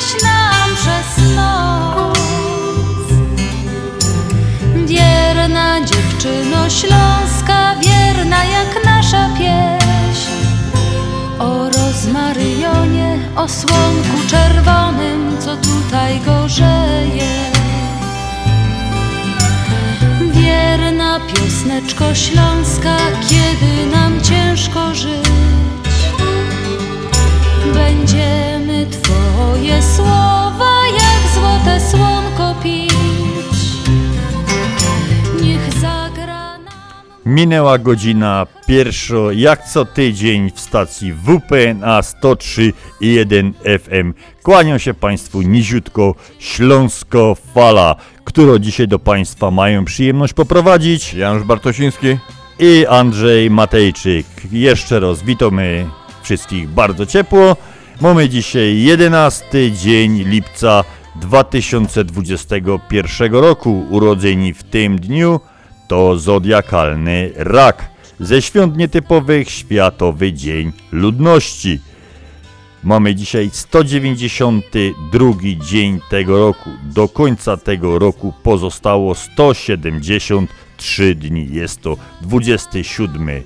świeciłaś nam przez noc Wierna dziewczyno Śląska, wierna jak nasza pieśń. O rozmaryjonie, o słonku czerwonym, co tutaj gorzeje. Wierna piosneczko śląska, kiedy nam ciężko żyć. Będziemy Twoje słowa jak złote słonko pić Niech zagra nam... Minęła godzina pierwsza, jak co tydzień w stacji WPNA 103,1 FM. Kłanią się Państwu niziutko Śląsko Fala, którą dzisiaj do Państwa mają przyjemność poprowadzić Janusz Bartosiński. i Andrzej Matejczyk. Jeszcze raz witamy wszystkich bardzo ciepło. Mamy dzisiaj 11 dzień lipca 2021 roku. Urodzeni w tym dniu to zodiakalny rak. Ze świąt nietypowych Światowy Dzień Ludności. Mamy dzisiaj 192 dzień tego roku. Do końca tego roku pozostało 173 dni. Jest to 27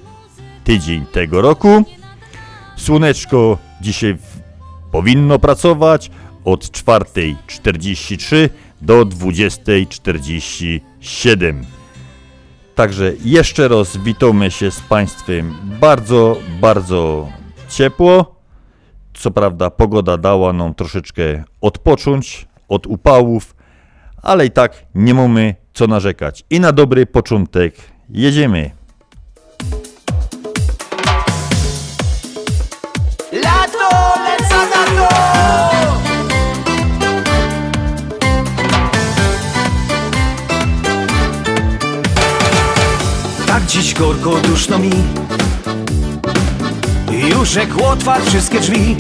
tydzień tego roku. Słoneczko dzisiaj powinno pracować od 4.43 do 20.47. Także jeszcze raz witamy się z Państwem bardzo, bardzo ciepło. Co prawda pogoda dała nam troszeczkę odpocząć od upałów, ale i tak nie mamy co narzekać. I na dobry początek jedziemy. Tak dziś gorko duszno mi. Już jak otwarł wszystkie drzwi.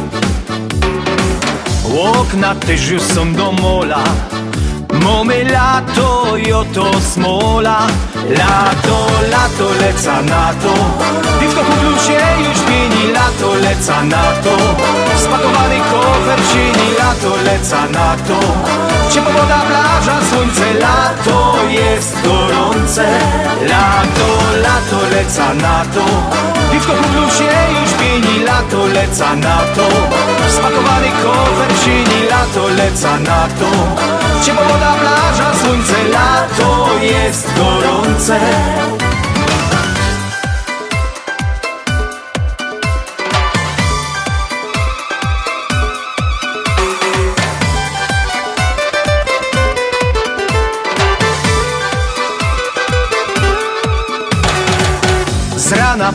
Okna też już są do mola. Mamy lato i oto smola. Lato, lato, leca na to. Piwko po bluzie już pieni Lato, leca na to. Spakowany kofer sieni Lato, leca na to Ciepła woda, plaża, słońce Lato jest gorące. Lato, lato, leca na to. Piwko po bluzie już pieni Lato, leca na to. Spakowany kofer sieni Lato, leca na to. Ciepła woda, plaża, słońce, lato jest gorące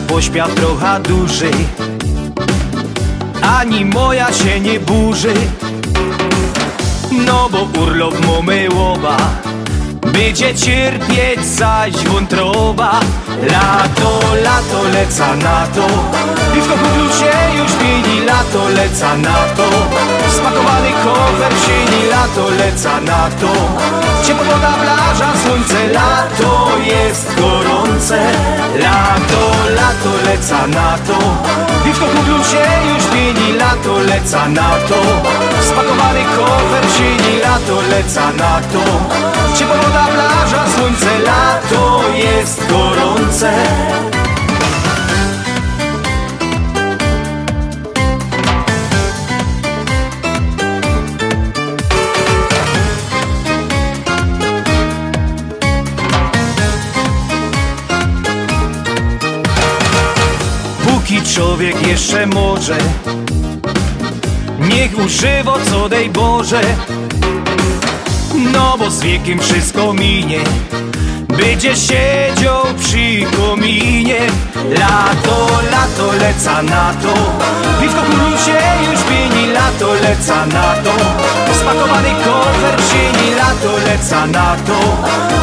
Pośpiał trochę dłużej Ani moja się nie burzy. No bo urlop mamy łoba Będzie cierpieć zaś wątroba. Lato, lato, leca na to Lato, leca na to. Spakowany kofer sieni Lato, leca na to. Ciepła woda, plaża, słońce Lato jest gorące. Lato, lato, leca na to. Piwko kupił się już pieni Lato, leca na to. Spakowany kofer sieni Lato, leca na to. Ciepła woda, plaża, słońce Lato jest gorące człowiek jeszcze może. Niech używa co dej Boże. No bo z wiekiem wszystko minie Będzie siedział przy kominie. Lato, lato, leca na to. Piwko się już pieni Lato, leca na to. Spakowany kofer sieni Lato, leca na to.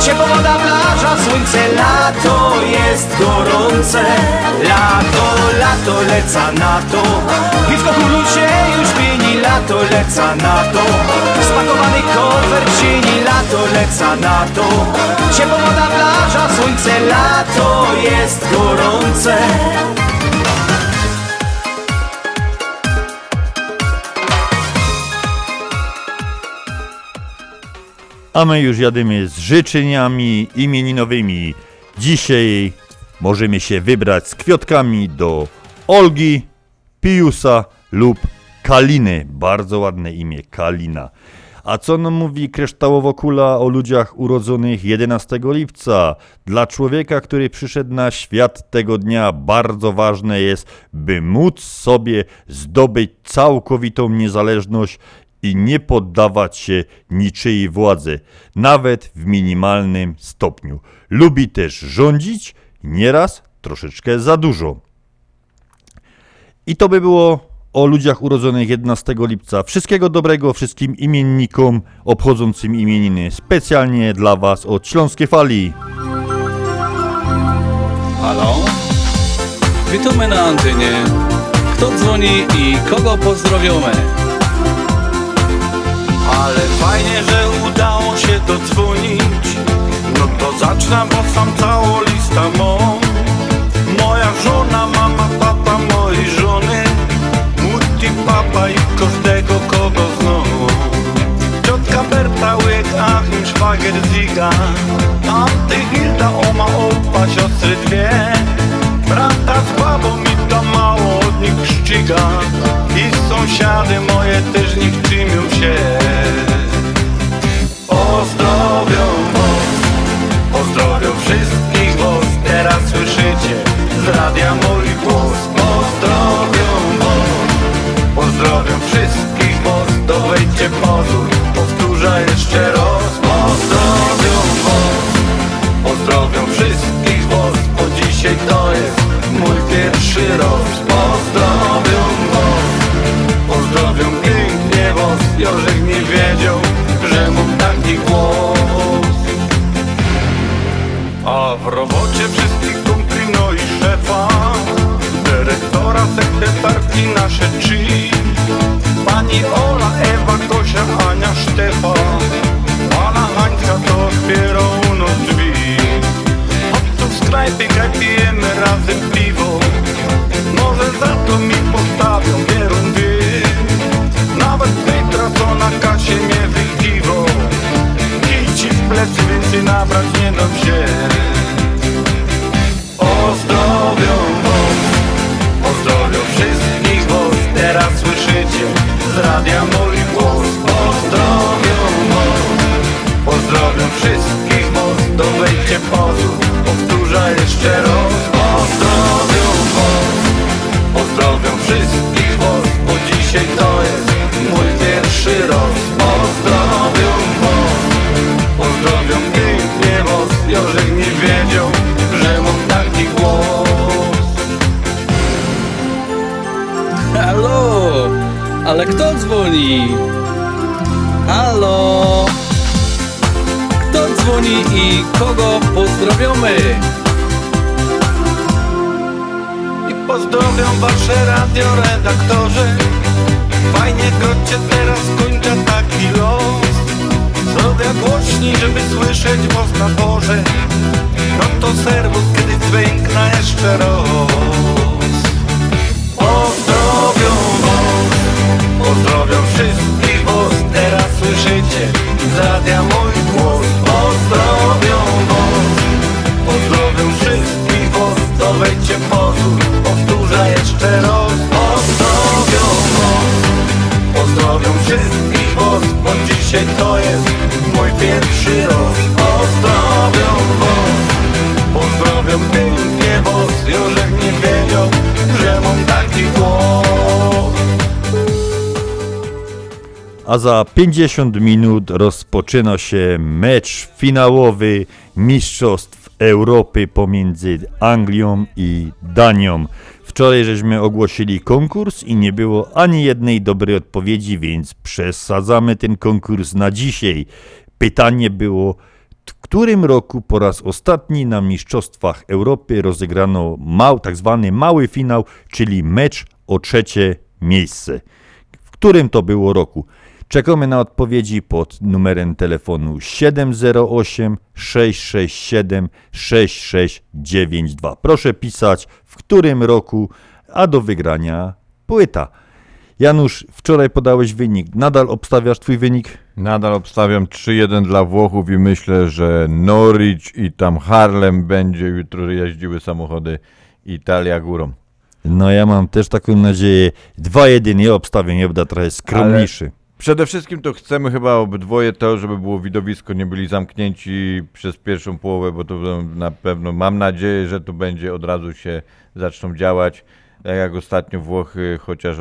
Ciepła woda, plaża, słońce Lato jest gorące. Lato, lato, leca na to. Piwko królu się już pieni Lato, leca na to. Spakowany kofer sieni Lato, leca na to. Ciepła woda, plaża, słońce, lato jest gorące. A my już jadymy z życzeniami imieninowymi. Dzisiaj możemy się wybrać z kwiatkami do Olgi, Piusa lub Kaliny. Bardzo ładne imię, Kalina. A co nam mówi kryształowo kula o ludziach urodzonych 11 lipca? Dla człowieka, który przyszedł na świat tego dnia, bardzo ważne jest, by móc sobie zdobyć całkowitą niezależność i nie poddawać się niczyjej władzy, nawet w minimalnym stopniu. Lubi też rządzić, nieraz troszeczkę za dużo. I to by było o ludziach urodzonych 11 lipca. Wszystkiego dobrego wszystkim imiennikom obchodzącym imieniny. Specjalnie dla Was od Śląskiej Fali. Halo? Witamy na antenie. Kto dzwoni i kogo pozdrowiamy? Ale fajnie, że udało się dodzwonić No to zacznę, bo sam całą listę mam Moja żona, mama, papa mojej żony Mutti, papa i każdego kogo znowu. Ciotka Berta, łyk, Achim, szwagier, Ziga. Anty, Hilda, oma, opa, siostry dwie. Brata z babą mi to mało od nich szczyga I sąsiady moje też nie czymią się. Pozdrowią was, pozdrowią wszystkich was. Teraz słyszycie z radia mój głos pozdrowią wszystkich was Dowejdźcie pozór, powtórzę jeszcze raz. Pozdrowią was, pozdrowią wszystkich was Bo dzisiaj to jest mój pierwszy raz Pozdrowią was, pozdrowią pięknie was. Jorzek nie wiedział, że mam taki głos. A w robocie wszystkich kumpli, no i szefa. Dyrektora, sekretarki, nasze A za 50 minut rozpoczyna się mecz finałowy Mistrzostw Europy pomiędzy Anglią i Danią. Wczoraj żeśmy ogłosili konkurs i nie było ani jednej dobrej odpowiedzi, więc przesadzamy ten konkurs na dzisiaj. Pytanie było, w którym roku po raz ostatni na Mistrzostwach Europy rozegrano mał, tak zwany mały finał, czyli mecz o trzecie miejsce. W którym to było roku? Czekamy na odpowiedzi pod numerem telefonu 708 667 6692. Proszę pisać, w którym roku, a do wygrania płyta. Janusz, wczoraj podałeś wynik. Nadal obstawiasz twój wynik? Nadal obstawiam 3-1 dla Włochów i myślę, że Norwich i tam Harlem będzie jutro jeździły samochody Italia górą. No ja mam też taką nadzieję. 2-1 ja obstawiam, ja będę trochę skromniejszy. Przede wszystkim to chcemy chyba obydwoje to, żeby było widowisko, nie byli zamknięci przez pierwszą połowę, bo to na pewno mam nadzieję, że to będzie od razu się zaczną działać. Tak jak ostatnio Włochy, chociaż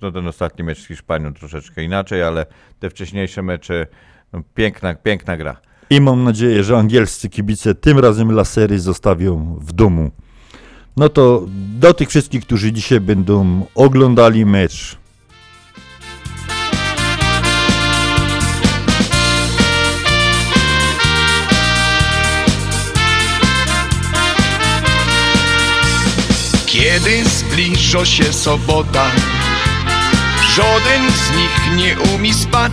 no ten ostatni mecz z Hiszpanią troszeczkę inaczej, ale te wcześniejsze mecze, no piękna, piękna gra. I mam nadzieję, że angielscy kibice tym razem lasery zostawią w domu. No to do tych wszystkich, którzy dzisiaj będą oglądali mecz. Kiedy zbliża się sobota, żaden z nich nie umie spać.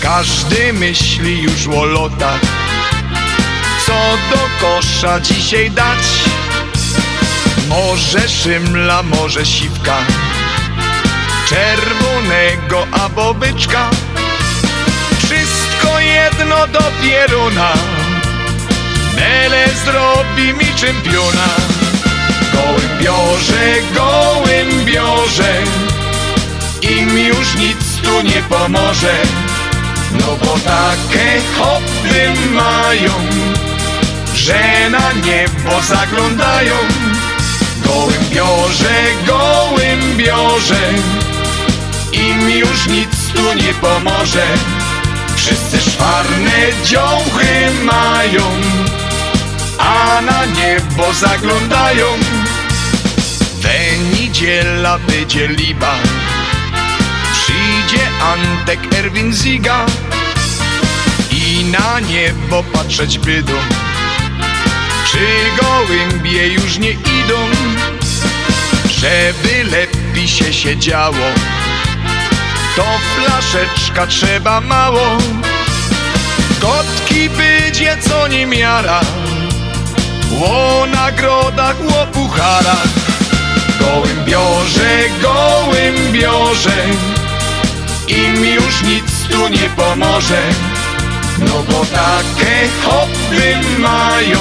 Każdy myśli już o lotach, co do kosza dzisiaj dać. Może szymla, może siwka, czerwonego albo byczka. Wszystko jedno do pieruna, Mele zrobi mi czempiona. Gołębiorze, gołębiorze Im już nic tu nie pomoże No bo takie hobby mają Że na niebo zaglądają. Gołębiorze, gołębiorze Im już nic tu nie pomoże Wszyscy szwarne dziołchy mają a na niebo zaglądają. Niedziela będzie liba, przyjdzie Antek Erwin Ziga i na niebo patrzeć bydą, czy gołębie już nie idą, żeby lepiej się siedziało. To flaszeczka trzeba mało, kotki będzie co nie miara. O nagrodach, o pucharach Gołębiorze, gołębiorze Im już nic tu nie pomoże No bo takie hobby mają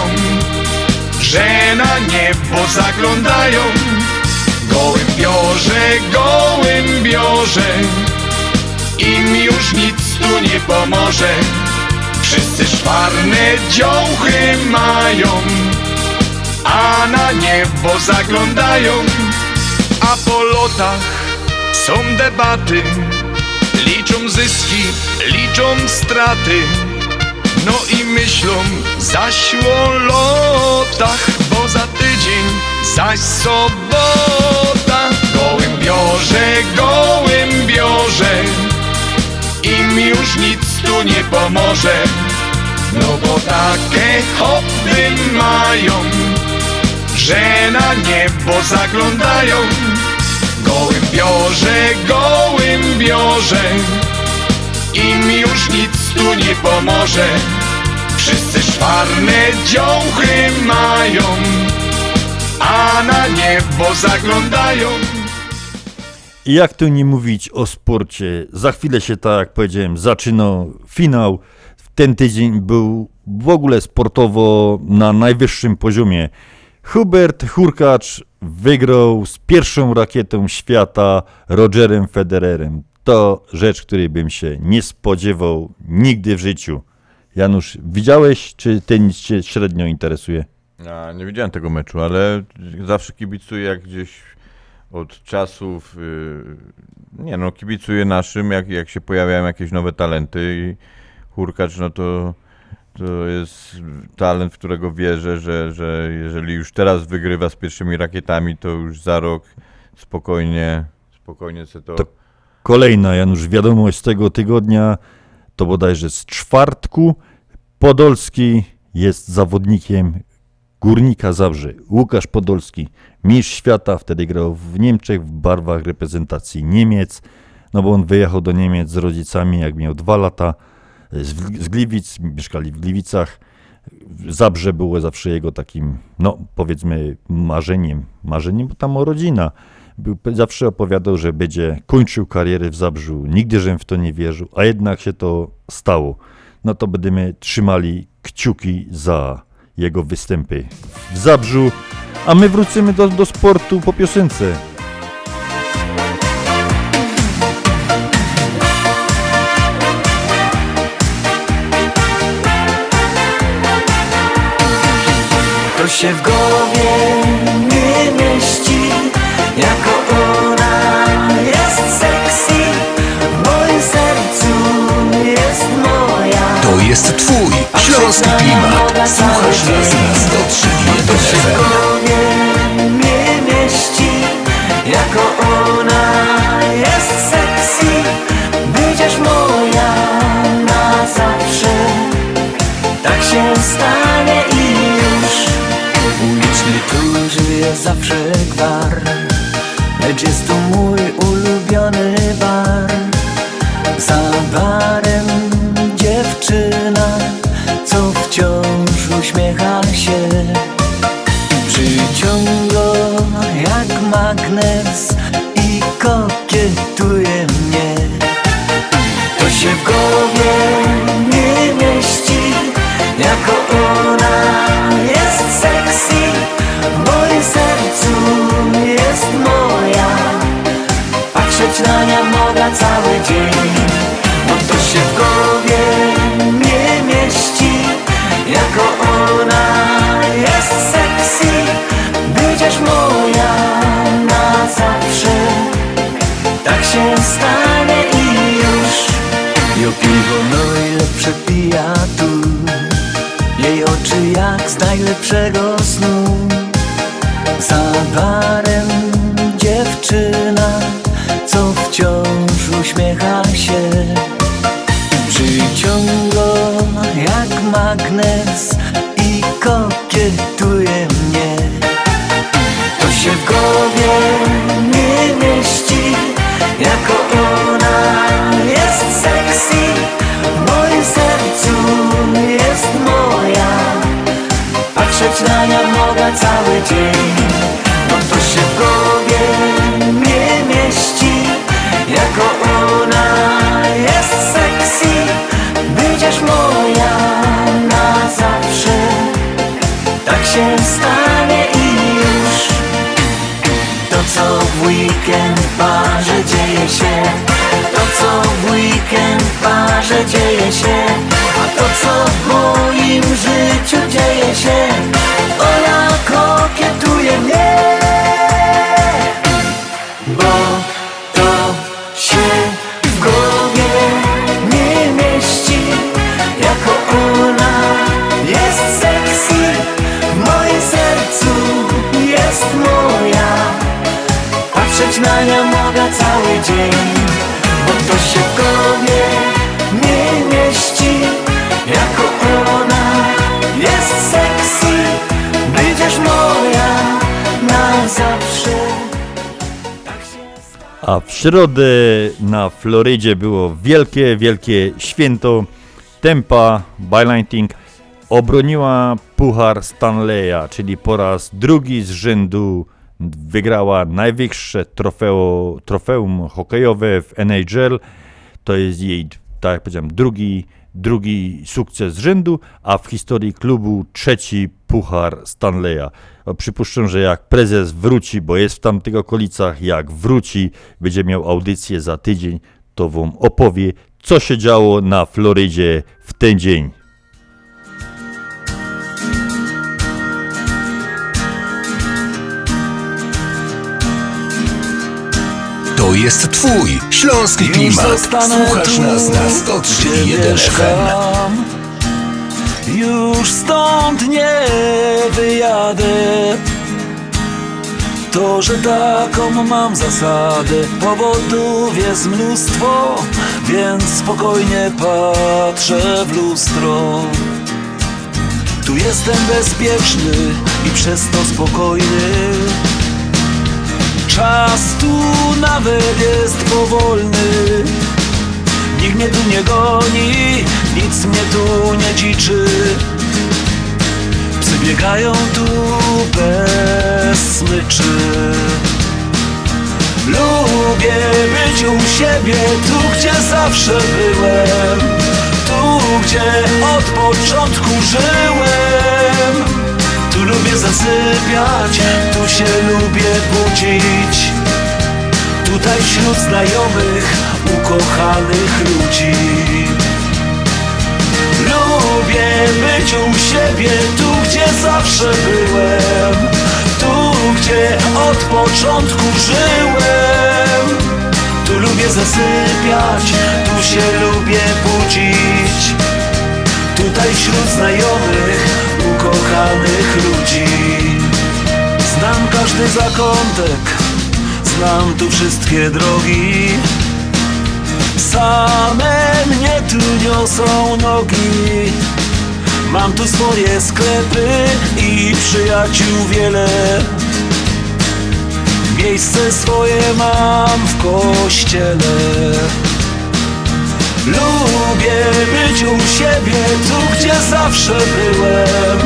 Że na niebo zaglądają. Gołębiorze, gołębiorze Im już nic tu nie pomoże Wszyscy szwarne dziołchy mają a na niebo zaglądają, a po lotach są debaty, liczą zyski, liczą straty, no i myślą zaś o lotach, bo za tydzień zaś sobota. Gołębiorze, gołębiorze, im już nic tu nie pomoże, no bo takie hobby mają że na niebo zaglądają Gołębiorze, gołębiorze Im już nic tu nie pomoże Wszyscy szwarne dziołchy mają A na niebo zaglądają I jak tu nie mówić o sporcie? Za chwilę się, tak jak powiedziałem, zaczynał finał. Ten tydzień był w ogóle sportowo na najwyższym poziomie. Hubert Hurkacz wygrał z pierwszą rakietą świata Rogerem Federerem. To rzecz, której bym się nie spodziewał nigdy w życiu. Janusz, widziałeś, czy tenis cię średnio interesuje? Ja nie widziałem tego meczu, ale zawsze kibicuję jak gdzieś od czasów, yy, nie no, kibicuję naszym, jak, jak się pojawiają jakieś nowe talenty i Hurkacz, no to to jest talent, w którego wierzę, że, że jeżeli już teraz wygrywa z pierwszymi rakietami, to już za rok spokojnie, spokojnie se to... To Kolejna, Janusz, wiadomość z tego tygodnia, to bodajże z czwartku. Podolski jest zawodnikiem Górnika Zabrze. Łukasz Podolski, mistrz świata, wtedy grał w Niemczech w barwach reprezentacji Niemiec. no bo on wyjechał do Niemiec z rodzicami, jak miał dwa lata, z, z Gliwic, mieszkali w Gliwicach. Zabrze było zawsze jego takim, no powiedzmy, marzeniem, marzeniem, bo tam o rodzina. Był, zawsze opowiadał, że będzie kończył karierę w Zabrzu. Nigdy, żem w to nie wierzył, a jednak się to stało. No to będziemy trzymali kciuki za jego występy w Zabrzu, a my wrócimy do, do sportu po piosence. się w głowie nie mieści. Jako ona jest sexy W moim sercu jest moja. To jest twój śląski klimat. Słuchasz nas, nas do 3 do 7 żyje zawsze gwar. Lecz jest to mój zawsze. Tak się stanie i już. Jo piwo najlepsze pija tu. Jej oczy jak z najlepszego snu dzieje się. To co w weekend w barze dzieje się. A to co w moim życiu dzieje się. Ona kokietuje mnie dzień Bo to się w głowie nie mieści Jako ona jest sexy Będziesz moja na zawsze Tak A w środę na Florydzie było wielkie, wielkie święto. Tempa Bylighting obroniła Puchar Stanleya, czyli po raz drugi z rzędu wygrała największe trofeum hokejowe w NHL. To jest jej, tak jak powiedziałem, drugi, drugi sukces z rzędu, a w historii klubu trzeci Puchar Stanleya. Przypuszczam, że jak prezes wróci, bo jest w tamtych okolicach, jak wróci, będzie miał audycję za tydzień, to wam opowie, co się działo na Florydzie w ten dzień. To jest twój śląski klimat. Słuchasz nas na 103.1 FM. Już stąd nie wyjadę To, że taką mam zasadę Powodów jest mnóstwo Więc spokojnie patrzę w lustro Tu jestem bezpieczny i przez to spokojny Czas tu nawet jest powolny. Nikt mnie tu nie goni, nic mnie tu nie dziczy. Psy biegają tu bez smyczy. Lubię być u siebie, tu gdzie zawsze byłem. Tu gdzie od początku żyłem Tu lubię zasypiać, tu się lubię budzić. Tutaj wśród znajomych, ukochanych ludzi. Lubię być u siebie, tu gdzie zawsze byłem Tu gdzie od początku żyłem. Tu lubię zasypiać, tu się lubię budzić. Tutaj wśród znajomych, ukochanych ludzi. Znam każdy zakątek, znam tu wszystkie drogi. Same mnie tu niosą nogi. Mam tu swoje sklepy i przyjaciół wiele. Miejsce swoje mam w kościele Lubię być u siebie, tu gdzie zawsze byłem.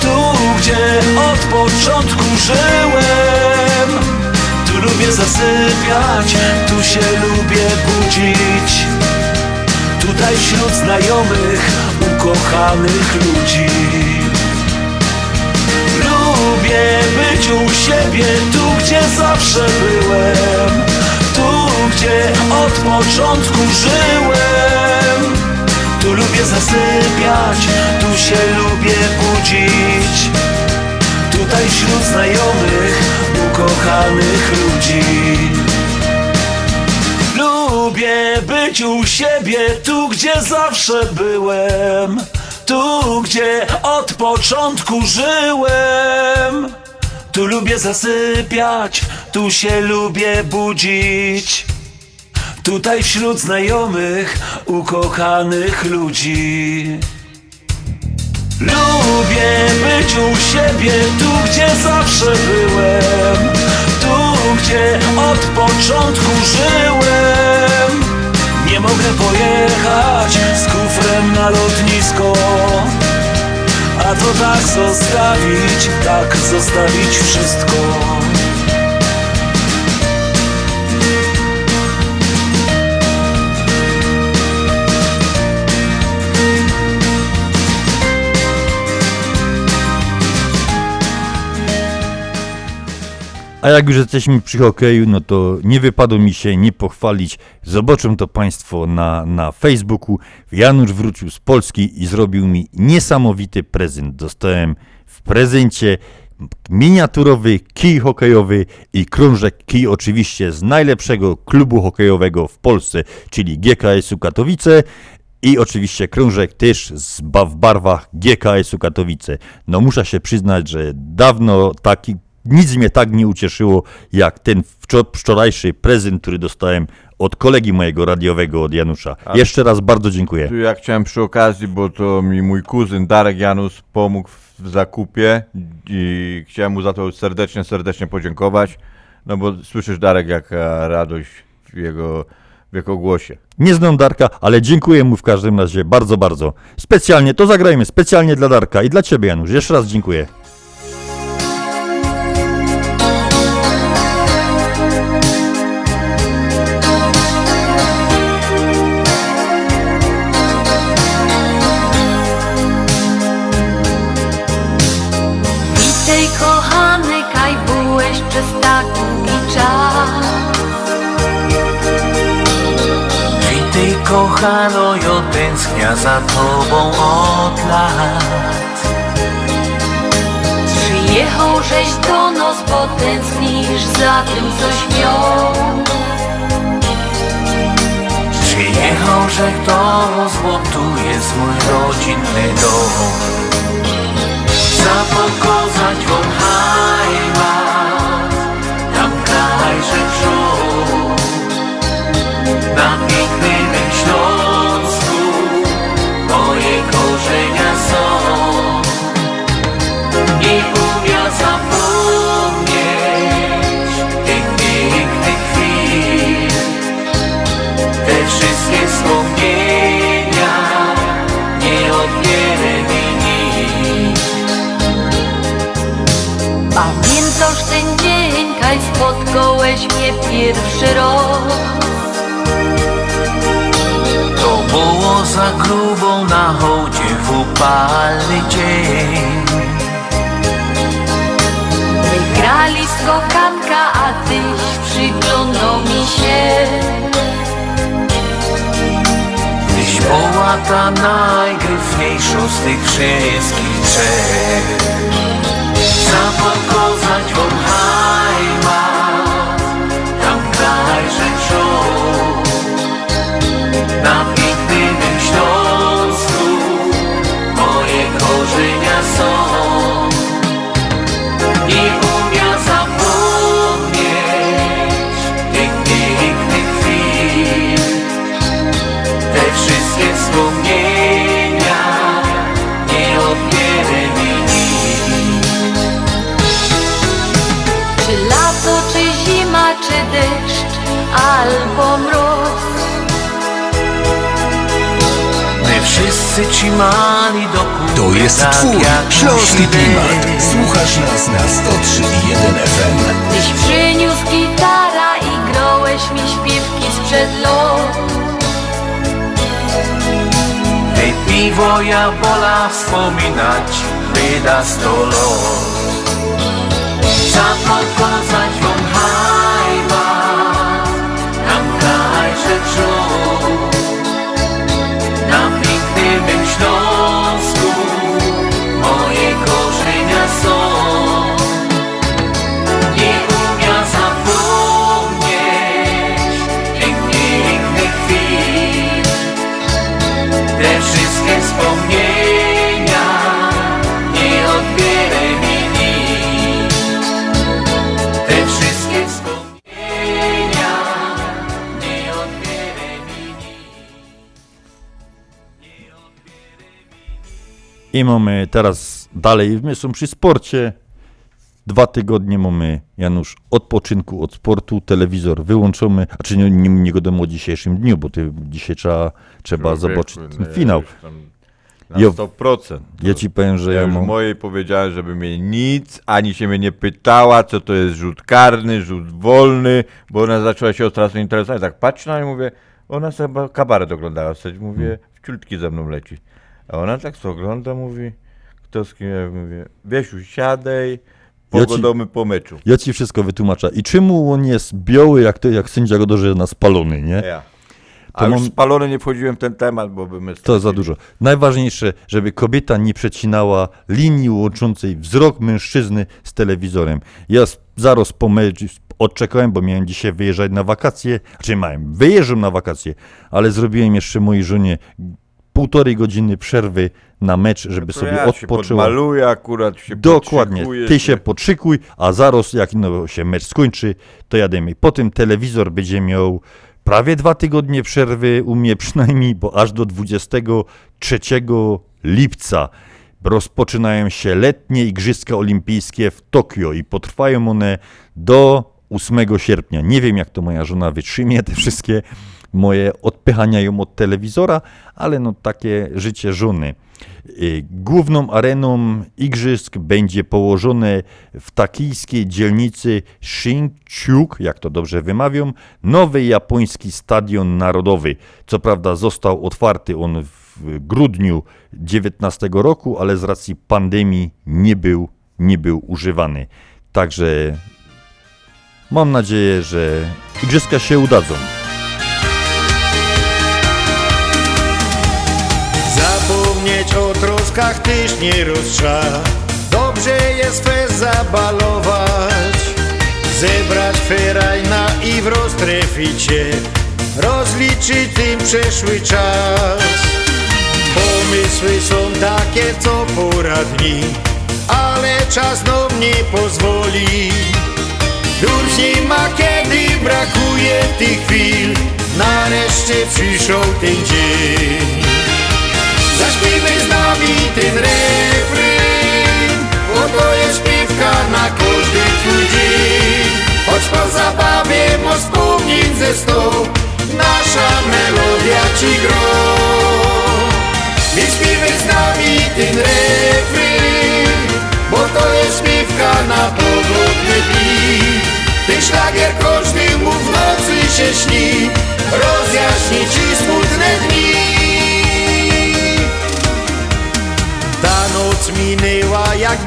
Tu gdzie od początku żyłem. Tu lubię zasypiać, tu się lubię budzić. Tutaj wśród znajomych, ukochanych ludzi. Lubię być u siebie, tu gdzie zawsze byłem Tu gdzie od początku żyłem. Tu lubię zasypiać, tu się lubię budzić. Tutaj wśród znajomych, ukochanych ludzi. Lubię być u siebie, tu gdzie zawsze byłem. Tu gdzie od początku żyłem. Tu lubię zasypiać, tu się lubię budzić. Tutaj wśród znajomych, ukochanych ludzi. Lubię być u siebie, tu gdzie zawsze byłem. Tu gdzie od początku żyłem. Nie mogę pojechać z kufrem na lotnisko. A to tak zostawić, tak zostawić wszystko A jak już jesteśmy przy hokeju, no to nie wypadło mi się nie pochwalić. Zobaczą to Państwo na, na Facebooku. Janusz wrócił z Polski i zrobił mi niesamowity prezent. Dostałem w prezencie miniaturowy kij hokejowy i krążek kij oczywiście z najlepszego klubu hokejowego w Polsce, czyli GKS-u Katowice i oczywiście krążek też w barwach GKS-u Katowice. No muszę się przyznać, że dawno taki nic mnie tak nie ucieszyło, jak ten wczor- wczorajszy prezent, który dostałem od kolegi mojego radiowego, od Janusza. Jeszcze raz bardzo dziękuję. Tu ja chciałem przy okazji, bo to mi mój kuzyn Darek Janus pomógł w zakupie i chciałem mu za to serdecznie, serdecznie podziękować. No bo słyszysz Darek, jaka radość w jego, w jego głosie. Nie znam Darka, ale dziękuję mu w każdym razie bardzo, bardzo. Specjalnie, to zagrajmy, specjalnie dla Darka i dla Ciebie, Janusz. Jeszcze raz dziękuję. Kochano, ja tęsknia za tobą od lat. Przyjechał żeś do nas, bo tęsknisz za tym, coś miał Przyjechał rzek do nas, bo tu jest mój rodzinny dom Zapokazać wam pierwszy raz. To było za grubą na hołdzie w upalny dzień. Wygrali skokanka, a tyś przyglądał mi się. Tyś była ta najgryfniejsza z tych wszystkich trzech Moje korzenia są Nie umia zapomnieć pięknych chwil te wszystkie wspomnienia nie odbierę. Czy lato, czy zima, czy deszcz, albo To jest tak twój jak śląski klimat. Słuchasz nas na 103.1 FM. Tyś przyniósł gitara i grałeś mi śpiewki sprzed lat Te piwo ja bola wspominać wyda sto lat. I mamy teraz dalej, my są przy sporcie. Dwa tygodnie mamy, Janusz, odpoczynku od sportu, telewizor wyłączony, a czy nie, nie, nie o dzisiejszym dniu, bo ty, dzisiaj trzeba, trzeba zobaczyć Człowieku, ten finał. Na Jo. 100%. Ja ci powiem, że Ja ja już mam... mojej powiedziałem, żeby mnie nic, ani się mnie nie pytała, co to jest rzut karny, rzut wolny, bo ona zaczęła się od razu interesować. Tak patrzę na nią i mówię, ona chyba kabaret oglądała, wtedy mówię, Hmm. wciultki ze mną leci. A ona tak co ogląda, mówi, kto z kim, ja mówię, Wiesiu, siadaj, Ja pogodomy po meczu. Ja ci wszystko wytłumaczę. I czemu on jest biały, jak, to, jak sędzia go dożyje na spalony, nie? Ja. A To już mam- spalony nie wchodziłem w ten temat, bo by my... To za dużo. Najważniejsze, żeby kobieta nie przecinała linii łączącej wzrok mężczyzny z telewizorem. Ja zaraz po meczu odczekałem, bo miałem dzisiaj wyjeżdżać na wakacje, znaczy miałem, wyjeżdżam na wakacje, ale zrobiłem jeszcze mojej żonie półtorej godziny przerwy na mecz, żeby sobie ja odpoczyła. podmaluję akurat, się Dokładnie. Ty się podszykuj, a zaraz jak no, się mecz skończy, to jademy. Potem telewizor będzie miał prawie dwa tygodnie przerwy, u mnie przynajmniej, bo aż do 23 lipca rozpoczynają się letnie Igrzyska Olimpijskie w Tokio i potrwają one do 8 sierpnia. Nie wiem, jak to moja żona wytrzymie, te wszystkie moje odpychania ją od telewizora, ale no takie życie żony. Y, Główną areną igrzysk będzie położone w takijskiej dzielnicy Shinchuk, jak to dobrze wymawiam, nowy japoński stadion narodowy. Co prawda został otwarty on w grudniu 19 roku, ale z racji pandemii nie był, nie był używany. Także mam nadzieję, że igrzyska się udadzą. Zapomnieć o troskach tyś nie roztrza. Dobrze jest fest zabalować Zebrać ferajna i w roztreficie Rozliczyć tym przeszły czas. Pomysły są takie co pora dni Ale czas nam nie pozwoli. Już nie ma kiedy brakuje tych chwil Nareszcie przyszł ten dzień Zaśpiewaj z nami ten refren. To jest śpiewka na każdy twój dzień. Choć po zabawie masz wspomnień ze sto Nasza melodia ci gro. Więc śpiewaj z nami ten refren Bo to jest śpiewka na powrotny dni Ten szlagier każdy mu w nocy się śni. Rozjaśni ci smutne dni.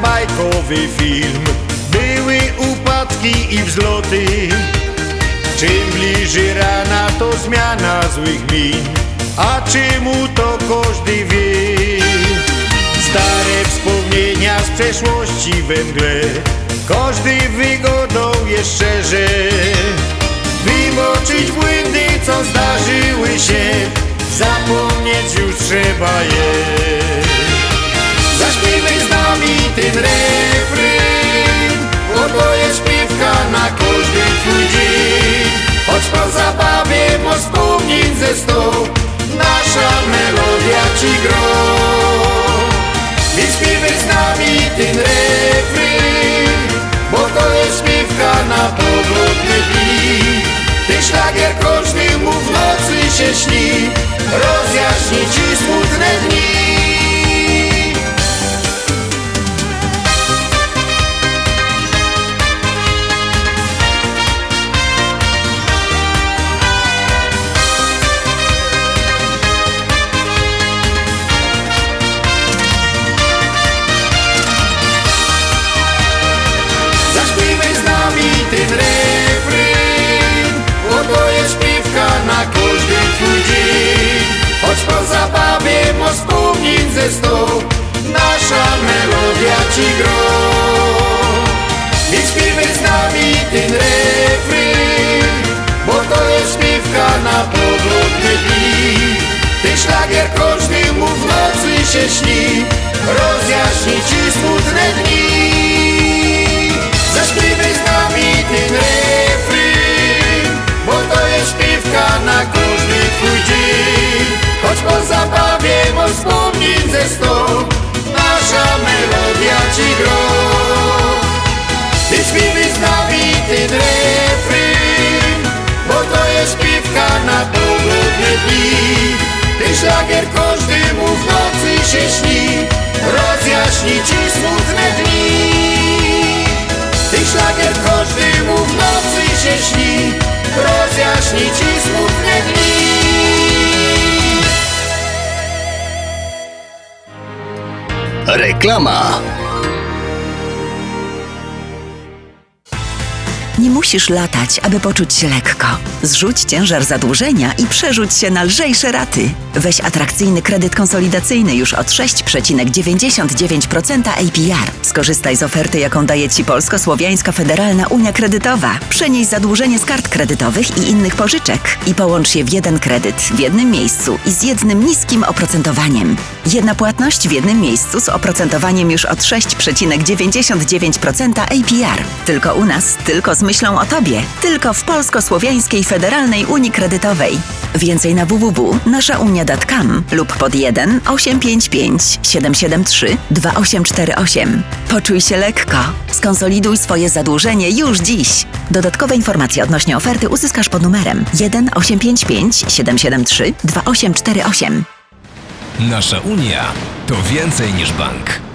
Bajkowy film. Były upadki i wzloty. Czym bliżej rana to zmiana złych min. A czemu to każdy wie? Stare wspomnienia z przeszłości we mgle. Każdy wygodą jest szczerze Wymoczyć błędy, co zdarzyły się Zapomnieć już trzeba je Zaśpiewaj z nami ten refren. Bo to jest śpiewka na każdy twój dzień. Choć po zabawie mo wspomnień ze sto Nasza melodia ci gro. Więc śpiewaj z nami ten refren. Bo to jest śpiewka na pogodne dni. Ten szlagier każdy mu w nocy się śni. Rozjaśni ci smutne dni wspomnień ze Nasza melodia ci gro. Więc śpiewaj z nami ten refren Bo to jest śpiewka na pogodne dni. Ten szlagier każdy mu w nocy się śni. Rozjaśni sto Nasza melodia ci gro. Ty śpiewaj z nami ten refren Bo to jest śpiewka na pogodne dni. Ten szlagier każdy mu w nocy się śni Rozjaśni ci smutne dni. Ty szlagier każdy mu w nocy się śni Rozjaśni ci smutne dni Reklama. Nie musisz latać, aby poczuć się lekko. Zrzuć ciężar zadłużenia i przerzuć się na lżejsze raty. Weź atrakcyjny kredyt konsolidacyjny już od 6,99% APR. Skorzystaj z oferty, jaką daje Ci Polsko-Słowiańska Federalna Unia Kredytowa. Przenieś zadłużenie z kart kredytowych i innych pożyczek i połącz je w jeden kredyt w jednym miejscu i z jednym niskim oprocentowaniem. Jedna płatność w jednym miejscu z oprocentowaniem już od 6,99% APR. Tylko u nas, tylko z myślą o Tobie. Tylko w Polsko-Słowiańskiej Federalnej Unii Kredytowej. Więcej na www.naszaunia.com lub pod 1 855 773 2848. Poczuj się lekko. Skonsoliduj swoje zadłużenie już dziś. Dodatkowe informacje odnośnie oferty uzyskasz pod numerem 1 855 773 2848. Nasza Unia to więcej niż bank.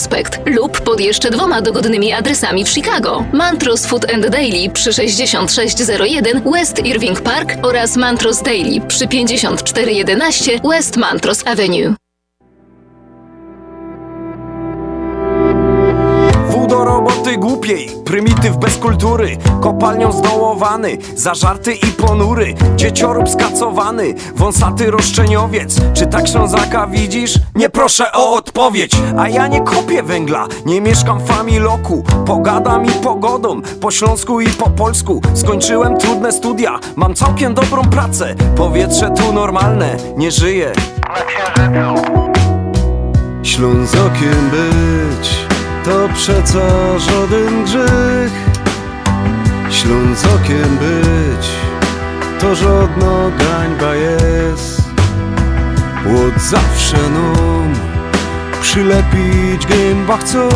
lub pod jeszcze dwoma dogodnymi adresami w Chicago. Mantros Food and Daily przy 6601 West Irving Park oraz Mantros Daily przy 5411 West Mantros Avenue. Głupoty głupiej, prymityw bez kultury Kopalnią zdołowany, zażarty i ponury Dzieciorób skacowany, wąsaty roszczeniowiec. Czy tak Ślązaka widzisz? Nie proszę o odpowiedź. A ja nie kopię węgla, nie mieszkam w familoku Pogadam i pogodą, po śląsku i po polsku. Skończyłem trudne studia, mam całkiem dobrą pracę. Powietrze tu normalne, nie żyję Ślązokiem być to przeca żaden grzech. Ślązokiem być to żadna gańba jest. Łód zawsze nam przylepić gęba chcą.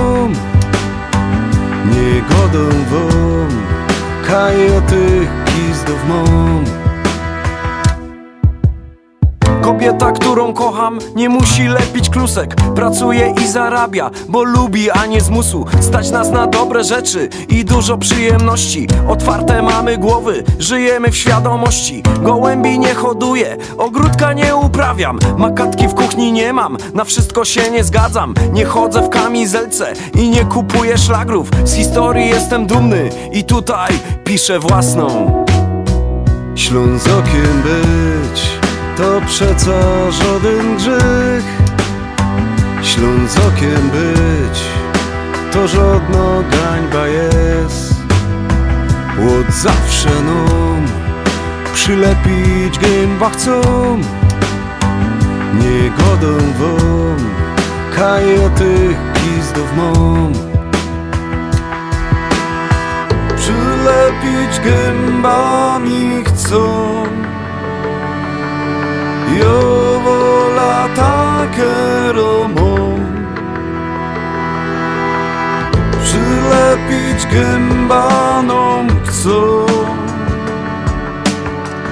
Nie godą wam mam Kobieta, którą kocham, nie musi lepić klusek. Pracuje i zarabia, bo lubi, a nie zmusu. Stać nas na dobre rzeczy i dużo przyjemności. Otwarte mamy głowy, żyjemy w świadomości. Gołębi nie hoduję, ogródka nie uprawiam. Makatki w kuchni nie mam, na wszystko się nie zgadzam. Nie chodzę w kamizelce i nie kupuję szlagrów. Z historii jestem dumny i tutaj piszę własną. Ślązokiem być to przeca żaden grzech. Ślązokiem być to żadna gańba jest. Łód zawsze nam przylepić gęba chcą. Nie godą wam kajetych gizdów mam. Przylepić gębami chcą Jo wola takie romą Przylepić gębanom chcą.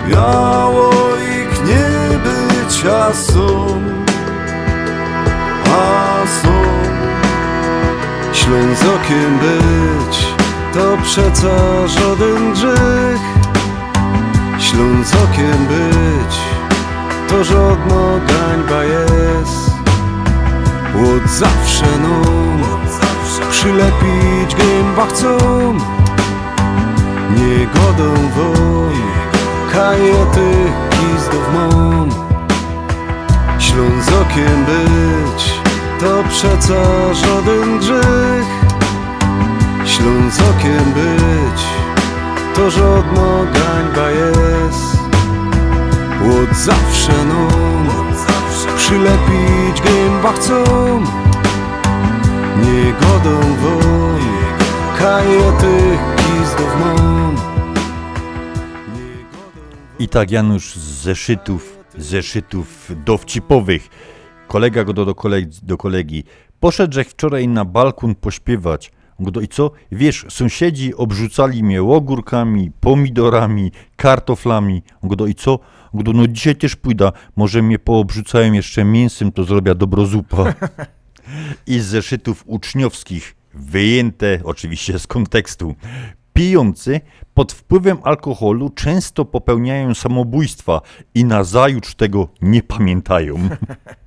Biało ich nie bycia są. A są. Ślązokiem być to przeca żaden grzech. Ślązokiem być to żadna gańba jest. Łód zawsze nam przylepić gęba chcą. Nie godą wam kajety gizdów mam. Ślązokiem być. To przeca żaden grzech. Ślązokiem być. To żadna gańba jest Łód zawsze nam przylepić gęba chcą Nie wam kajetych gizdów mam I tak Janusz z zeszytów, zeszytów dowcipowych. Kolega go do, do, kolegi, do kolegi. Poszedł wczoraj na balkon pośpiewać. I co? Wiesz, sąsiedzi obrzucali mnie ogórkami, pomidorami, kartoflami. I co? Do, no dzisiaj też pójdę. Może mnie poobrzucają jeszcze mięsem, to zrobię dobro zupa. I z zeszytów uczniowskich, wyjęte oczywiście z kontekstu. Pijący pod wpływem alkoholu często popełniają samobójstwa i nazajutrz tego nie pamiętają.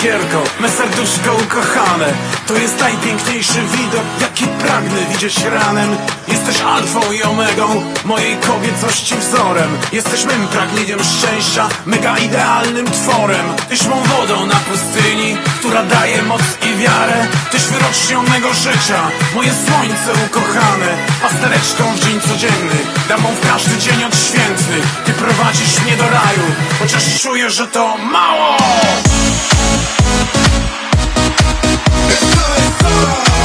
moja iskierko, me serduszko ukochane. To jest najpiękniejszy widok, jaki pragnę widzieć ranem. Jesteś alfą i omegą, mojej kobiecości wzorem. Jesteś mym pragnieniem szczęścia, mega idealnym tworem. Tyś mą wodą na pustyni, która daje moc i wiarę. Tyś wyrocznią mego życia, moje słońce ukochane. Pastereczką w dzień codzienny, damą w każdy dzień odświętny. Ty prowadzisz mnie do raju, chociaż czuję, że to mało Gdy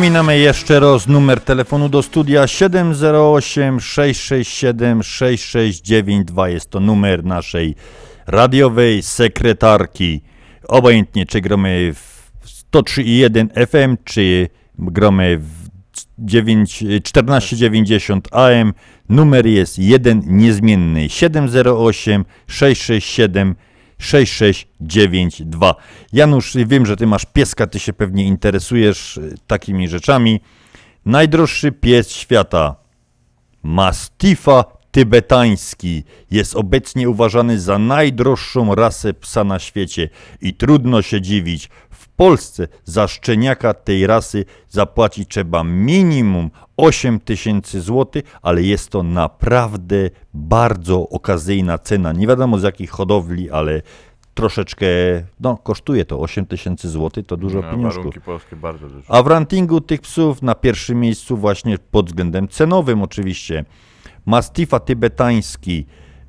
Przypominamy jeszcze raz numer telefonu do studia 708 667 6692. Jest to numer naszej radiowej sekretarki. Obojętnie czy gramy w 103.1 FM, czy gramy w 9, 1490 AM. Numer jest jeden niezmienny 708 667 6692. Janusz, wiem, że ty masz pieska, ty się pewnie interesujesz y, takimi rzeczami. Najdroższy pies świata, Mastifa tybetański, jest obecnie uważany za najdroższą rasę psa na świecie i trudno się dziwić. W Polsce za szczeniaka tej rasy zapłacić trzeba minimum 8 tysięcy złotych, ale jest to naprawdę bardzo okazyjna cena. Nie wiadomo z jakich hodowli, ale troszeczkę, no kosztuje to 8 tysięcy złotych, to dużo No, pieniążków. A w rankingu tych psów na pierwszym miejscu właśnie pod względem cenowym oczywiście Mastifa tybetański,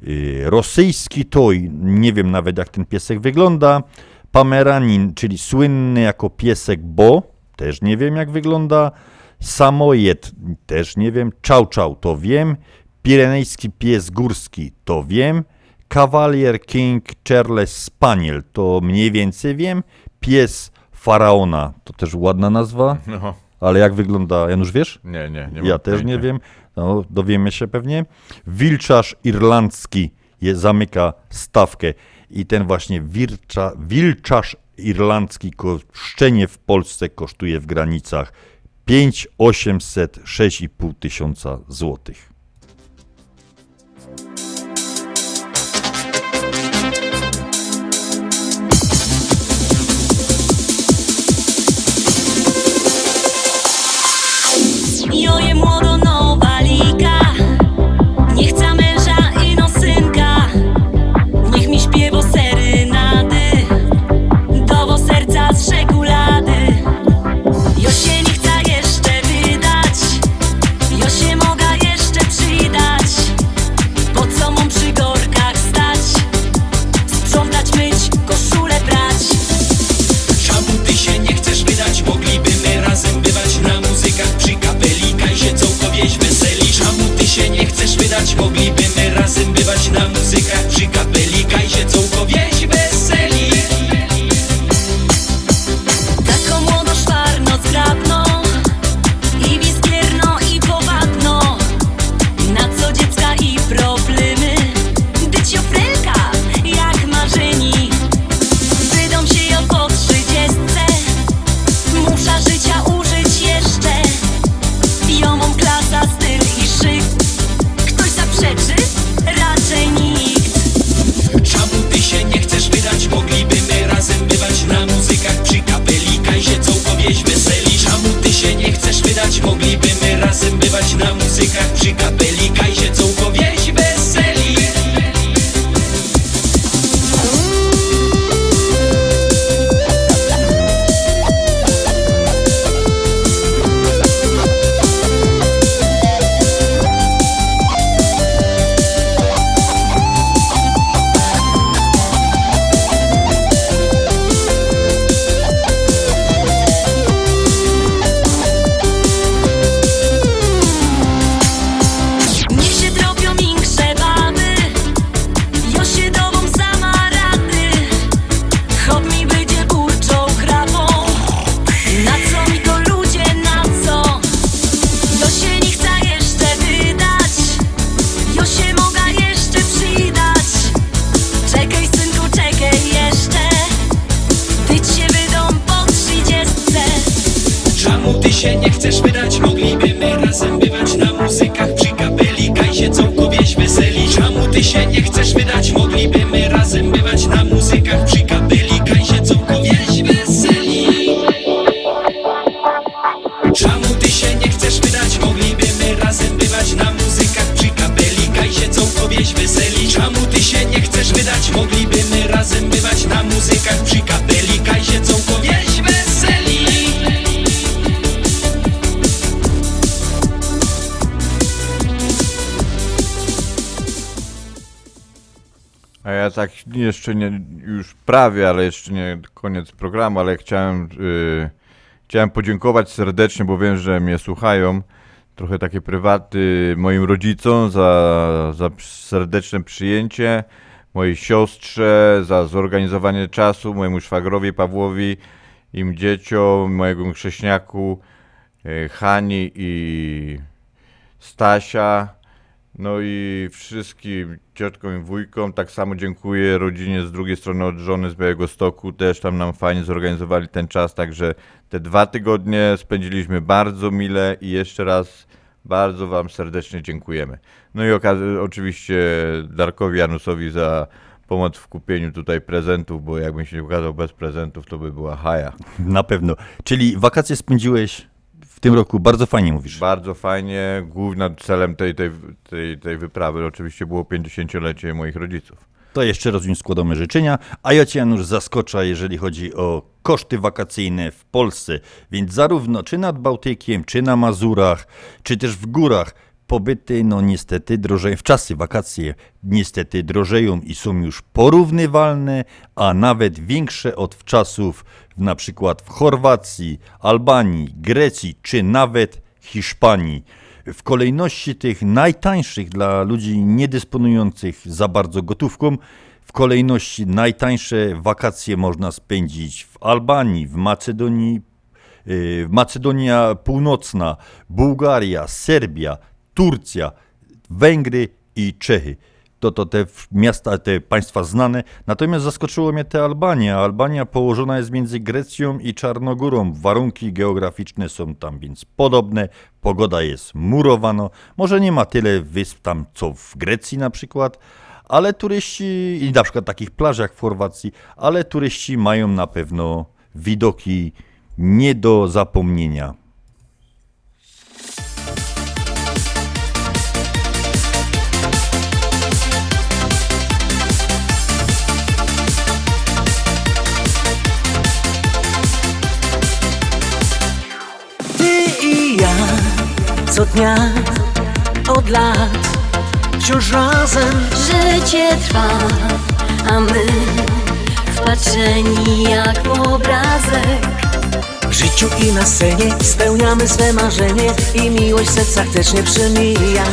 y, rosyjski toj, nie wiem nawet jak ten piesek wygląda, Pameranin, czyli słynny jako piesek Bo, też nie wiem jak wygląda, Samojed, też nie wiem, Czał Czał, to wiem, Pirenejski pies górski, to wiem, Cavalier King Charles Spaniel, to mniej więcej wiem, pies Faraona, to też ładna nazwa, No. ale jak wygląda, Janusz wiesz? Nie, nie, nie Ja też nie pojęcia. wiem, no, dowiemy się pewnie. Wilczarz irlandzki je, zamyka stawkę i ten właśnie wilcza, wilczarz irlandzki szczenie w Polsce kosztuje w granicach 5 800 6,5 tysiąca złotych. Czemu ty jeszcze nie, już prawie, ale jeszcze nie koniec programu, ale chciałem, y, chciałem podziękować serdecznie, bo wiem, że mnie słuchają. Trochę takie prywaty moim rodzicom za, za serdeczne przyjęcie, mojej siostrze za zorganizowanie czasu, mojemu szwagrowi Pawłowi, im dzieciom, mojemu chrześniaku y, Hani i Stasia. No i wszystkim ciotkom i wujkom tak samo dziękuję rodzinie z drugiej strony od żony z Białego Stoku, też tam nam fajnie zorganizowali ten czas, także te dwa tygodnie spędziliśmy bardzo mile i jeszcze raz bardzo Wam serdecznie dziękujemy. No i oczywiście Darkowi Janusowi za pomoc w kupieniu tutaj prezentów, bo jakbym się nie ukazał bez prezentów, to by była haja. Na pewno. Czyli wakacje spędziłeś tym roku bardzo fajnie mówisz. Bardzo fajnie. Głównym celem tej, tej, tej, tej wyprawy oczywiście było 50-lecie moich rodziców. To jeszcze raz im składamy życzenia, a ja Cię Janusz zaskocza, jeżeli chodzi o koszty wakacyjne w Polsce, więc zarówno czy nad Bałtykiem, czy na Mazurach, czy też w górach, pobyty no niestety drożeją, w czasy wakacje niestety drożeją i są już porównywalne, a nawet większe od czasów na przykład w Chorwacji, Albanii, Grecji, czy nawet Hiszpanii. W kolejności tych najtańszych dla ludzi niedysponujących za bardzo gotówką, w kolejności najtańsze wakacje można spędzić w Albanii, w Macedonii, yy, Macedonia Północna, Bułgaria, Serbia, Turcja, Węgry i Czechy. To, to te miasta, te państwa znane. Natomiast zaskoczyło mnie te Albania. Albania położona jest między Grecją i Czarnogórą. Warunki geograficzne są tam więc podobne. Pogoda jest murowana. Może nie ma tyle wysp tam co w Grecji na przykład, ale turyści, i na przykład takich plażach w Chorwacji, ale turyści mają na pewno widoki nie do zapomnienia. Co dnia od lat wciąż razem Życie trwa, a my wpatrzeni jak w obrazek w życiu i na scenie spełniamy swe marzenie i miłość w sercach też nie przemija.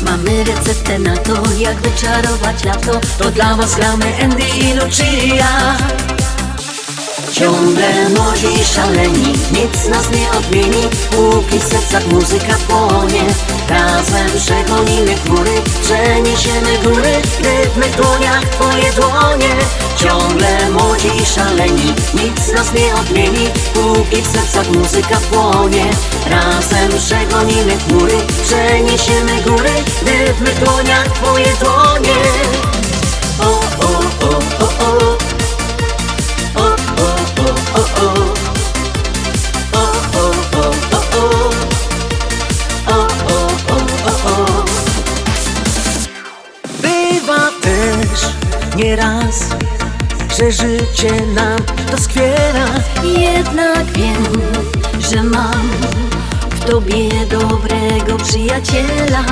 Mamy receptę na to, jak wyczarować lato To dla was gramy Andy i Lucia. Ciągle młodzi szaleni, nic nas nie odmieni. Póki w sercach muzyka płonie Razem przegonimy chmury, przeniesiemy góry mych dłoniach twoje dłonie. Ciągle młodzi szaleni, nic nas nie odmieni. Póki w sercach muzyka płonie Razem przegonimy chmury, przeniesiemy góry mych dłoniach twoje dłonie. O, o, o, o, o nieraz, że życie nam doskwiera. Jednak wiem, że mam w tobie dobrego przyjaciela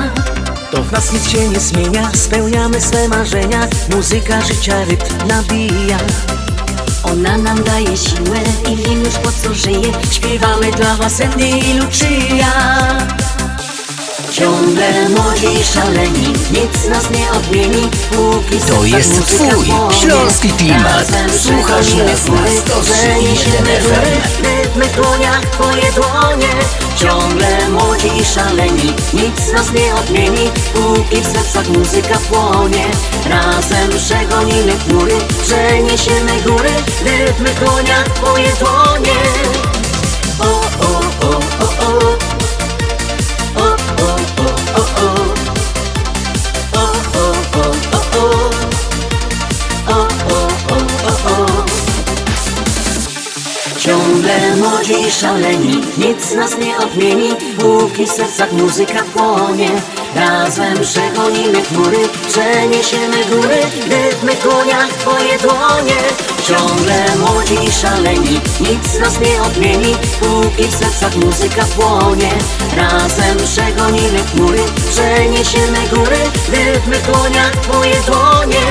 To w nas nic się nie zmienia, spełniamy swe marzenia. Muzyka życia rytm nabija. Ona nam daje siłę i wiem już po co żyje Śpiewamy dla was Andy i Lucia Ciągle młodzi i szaleni, nic nas nie odmieni Póki To jest twój śląski klimat. Słuchasz nas na góry, 103.1 przeniesiemy góry, FM. Dłoniach twoje dłonie. Ciągle młodzi i szaleni, nic nas nie odmieni Póki w sercach muzyka płonie. Razem przegonimy chmury, przeniesiemy góry. Mych dłoniach twoje dłonie. O, szaleni, nic nas nie odmieni Póki w sercach muzyka płonie. Razem przegonimy chmury, przeniesiemy góry Rytmy konia w twoje dłonie. Ciągle młodzi szaleni, nic nas nie odmieni Póki w sercach muzyka płonie. Razem przegonimy chmury, przeniesiemy góry Rytmy konia w twoje dłonie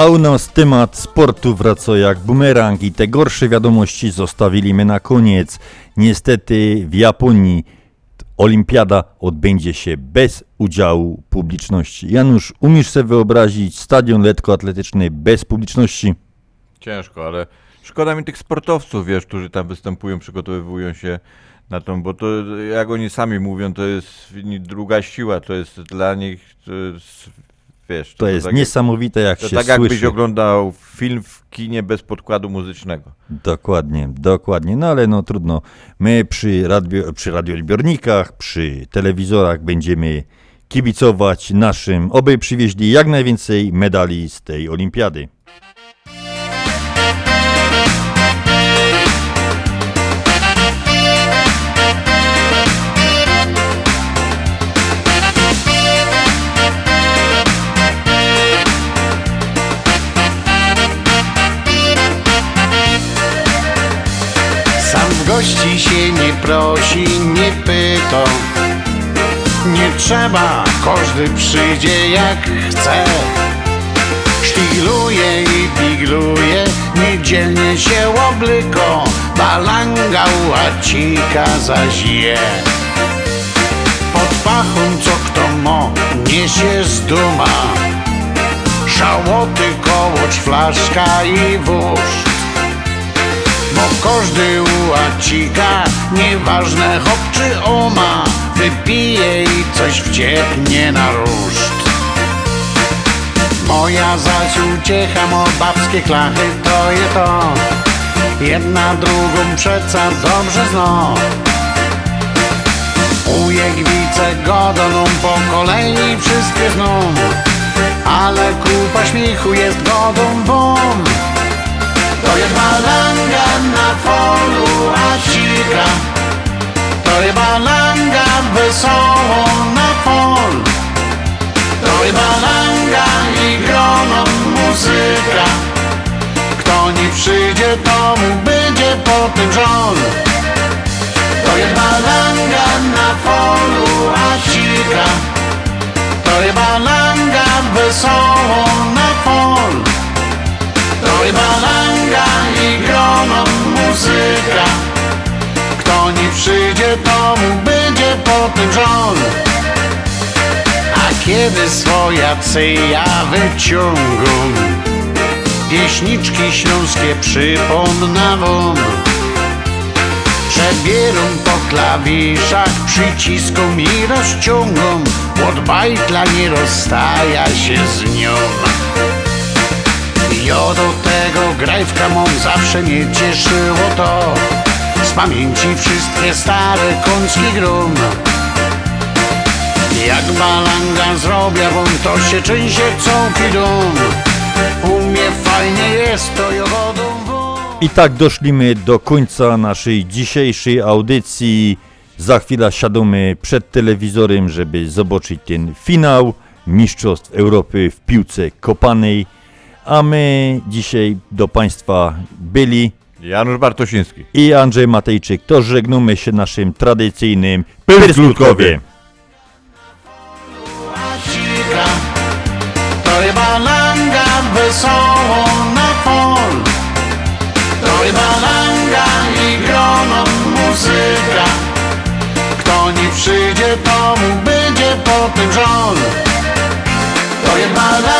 A u nas temat sportu wraca jak bumerang i te gorsze wiadomości zostawiliśmy na koniec. Niestety w Japonii olimpiada odbędzie się bez udziału publiczności. Janusz, umiesz sobie wyobrazić stadion lekkoatletyczny bez publiczności? Ciężko, ale szkoda mi tych sportowców, wiesz, którzy tam występują, przygotowują się na tą, bo to jak oni sami mówią, to jest druga siła, to jest dla nich, to jest, wiesz... To jest tak niesamowite, jak to się tak jakbyś słyszy. oglądał film w kinie bez podkładu muzycznego. Dokładnie, dokładnie. No ale no trudno. My przy, radio, przy radioodbiornikach, przy telewizorach będziemy kibicować naszym, oby przywieźli jak najwięcej medali z tej olimpiady. Gości się nie prosi, nie pyta. Nie trzeba, każdy przyjdzie jak chce. Szpigluje i pigluje, niedzielnie się oblyko Balanga łacika zaś je Pod pachą co kto mo, niesie z duma. Szałoty, kołoć, flaszka i wóz bo każdy łacika, nieważne hop czy oma Wypije i coś wciepnie na ruszt. Moja zaś uciecha, mo babskie klachy to je to. Jedna drugą przeca dobrze zno Ujegwice godoną po kolei wszystkie zną. Ale kupa śmiechu jest godą bom to jest balanga na polu acika To jest balanga wesoło na pol To jest balanga i grono muzyka. Kto nie przyjdzie to mu będzie po tym żon To jest balanga na polu acika To jest balanga wesoło na pol to i balanga i grono muzyka. Kto nie przyjdzie to mu będzie po tym żon. A kiedy swoja cyja wyciągą Pieśniczki śląskie przypomna wam. Przebierą po klawiszach przyciską i rozciągą Od bajtla nie rozstaja się z nią ja do tego grajwka mą zawsze mnie cieszyło to Z pamięci wszystkie stare koński grum Jak balanga zrobię wam to się częście całki dom U mnie fajnie jest to jogodą I tak doszliśmy do końca naszej dzisiejszej audycji. Za chwilę siadamy przed telewizorem, żeby zobaczyć ten finał Mistrzostw Europy w piłce kopanej. A my dzisiaj do Państwa byli Janusz Bartosiński. i Andrzej Matejczyk. To żegnamy się naszym tradycyjnym Pyrskutkowie. Cika, to jest balanga wesoło na pol. To jest balanga i grono muzyka. Kto nie przyjdzie to mu będzie po tym żon To jest balanga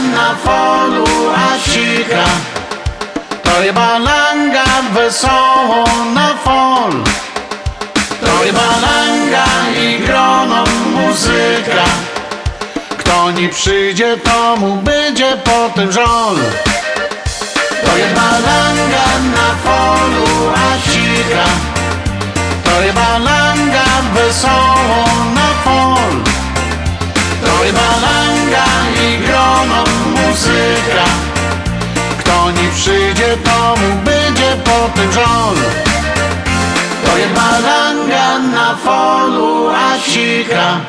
na polu acika To balanga wesoło na pol To balanga i grono muzyka. Kto nie przyjdzie, to mu będzie potem żol. To balanga na polu, a cicha To balanga wesoło na pol To balanga i grono muzyka. Kto nie przyjdzie, to mu będzie potem żol To jest balanga na polu, a cicha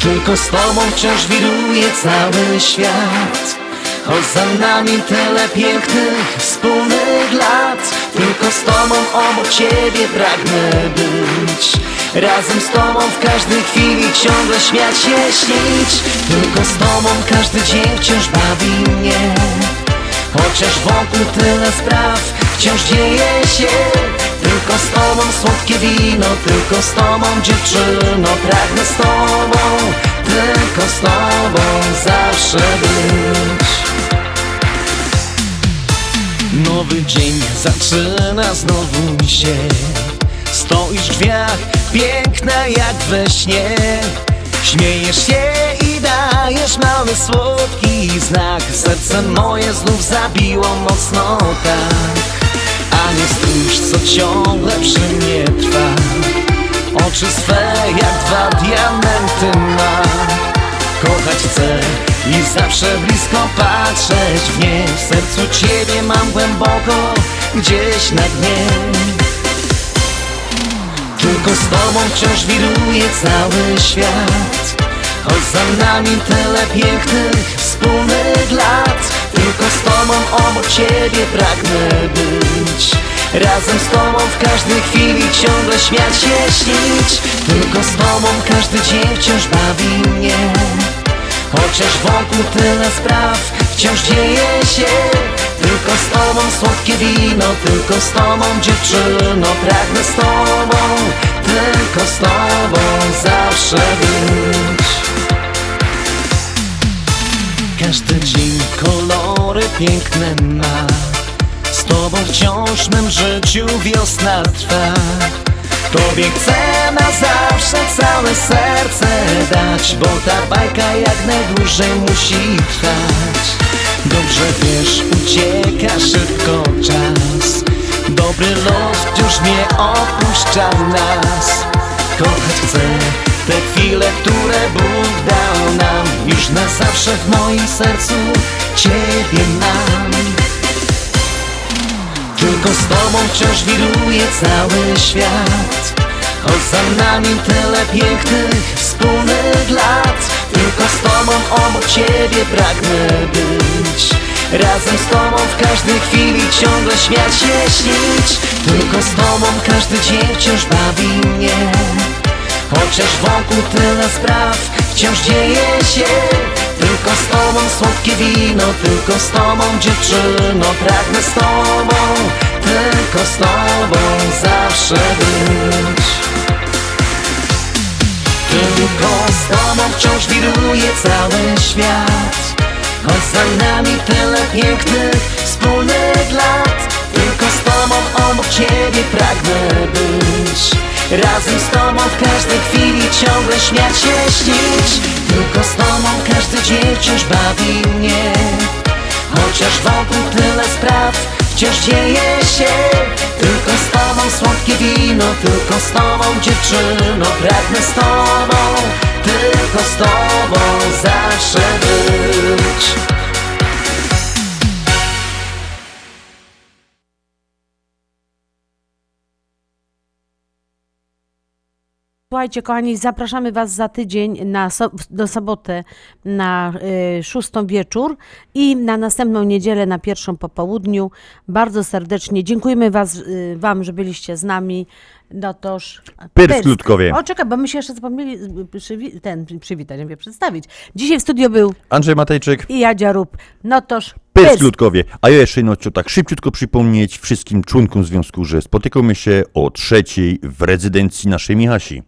Tylko z tobą wciąż wiruje cały świat Choć za nami tyle pięknych wspólnych lat Tylko z tobą obok ciebie pragnę być. Razem z tobą w każdej chwili ciągle śmiać się, śnić. Tylko z tobą każdy dzień wciąż bawi mnie. Chociaż wokół tyle spraw wciąż dzieje się. Tylko z tobą słodkie wino, tylko z tobą dziewczyno. Pragnę z tobą, tylko z tobą zawsze być Nowy dzień zaczyna znowu się. Stoisz w drzwiach, piękna jak we śnie. Śmiejesz się i dajesz mały słodki znak. Serce moje znów zabiło mocno tak. A nie stróż, co ciągle przy mnie trwa. Oczy swe jak dwa diamenty ma Kochać chcę i zawsze blisko patrzeć w nie. W sercu Ciebie mam głęboko, gdzieś na dnie. Tylko z Tobą wciąż wiruje cały świat. Choć za nami tyle pięknych wspólnych lat. Tylko z Tobą obok Ciebie pragnę być. Razem z Tobą w każdej chwili ciągle śmiać się, śnić. Tylko z Tobą każdy dzień wciąż bawi mnie Chociaż wokół tyle spraw wciąż dzieje się. Tylko z Tobą słodkie wino, tylko z Tobą dziewczyno Pragnę z Tobą, tylko z Tobą zawsze być. Każdy dzień kolory piękne ma. Z Tobą wciąż w mym życiu wiosna trwa Tobie chcę na zawsze całe serce dać Bo ta bajka jak najdłużej musi trwać. Dobrze wiesz, ucieka szybko czas. Dobry los wciąż nie opuszcza nas. Kochać chcę te chwile, które Bóg dał nam. Już na zawsze w moim sercu Ciebie mam Tobą wciąż wiruje cały świat. Choć za nami tyle pięknych wspólnych lat Tylko z Tobą obok Ciebie pragnę być. Razem z Tobą w każdej chwili ciągle śmiać się, śnić Tylko z Tobą każdy dzień wciąż bawi mnie. Chociaż wokół tyle spraw wciąż dzieje się Tylko z Tobą słodkie wino, tylko z Tobą dziewczyno Pragnę z Tobą, tylko z Tobą zawsze być. Tylko z Tobą wciąż wiruje cały świat. Choć za nami tyle pięknych wspólnych lat. Tylko z Tobą obok Ciebie pragnę być. Razem z Tobą w każdej chwili ciągle śmiać się, śnić Tylko z Tobą każdy dzień wciąż bawi mnie. Chociaż wokół tyle spraw wciąż dzieje się. Tylko z Tobą słodkie wino, tylko z Tobą dziewczyno. Pragnę z Tobą, tylko z Tobą zawsze być Słuchajcie, kochani, zapraszamy Was za tydzień na so, do sobotę na y, szóstą wieczór i na następną niedzielę na pierwszą po południu. Bardzo serdecznie dziękujemy was, y, Wam, że byliście z nami. No toż. Pyrsk Ludkowie. O, czekaj, bo my się jeszcze zapomnieli y, przywi- ten przywitać, mówię, przedstawić. Dzisiaj w studio był Andrzej Matejczyk, i Jadzia Rób. No toż. Pyrsk Ludkowie. A ja jeszcze no, tak szybciutko przypomnieć wszystkim członkom związku, że spotykamy się o trzeciej w rezydencji naszej Michasi.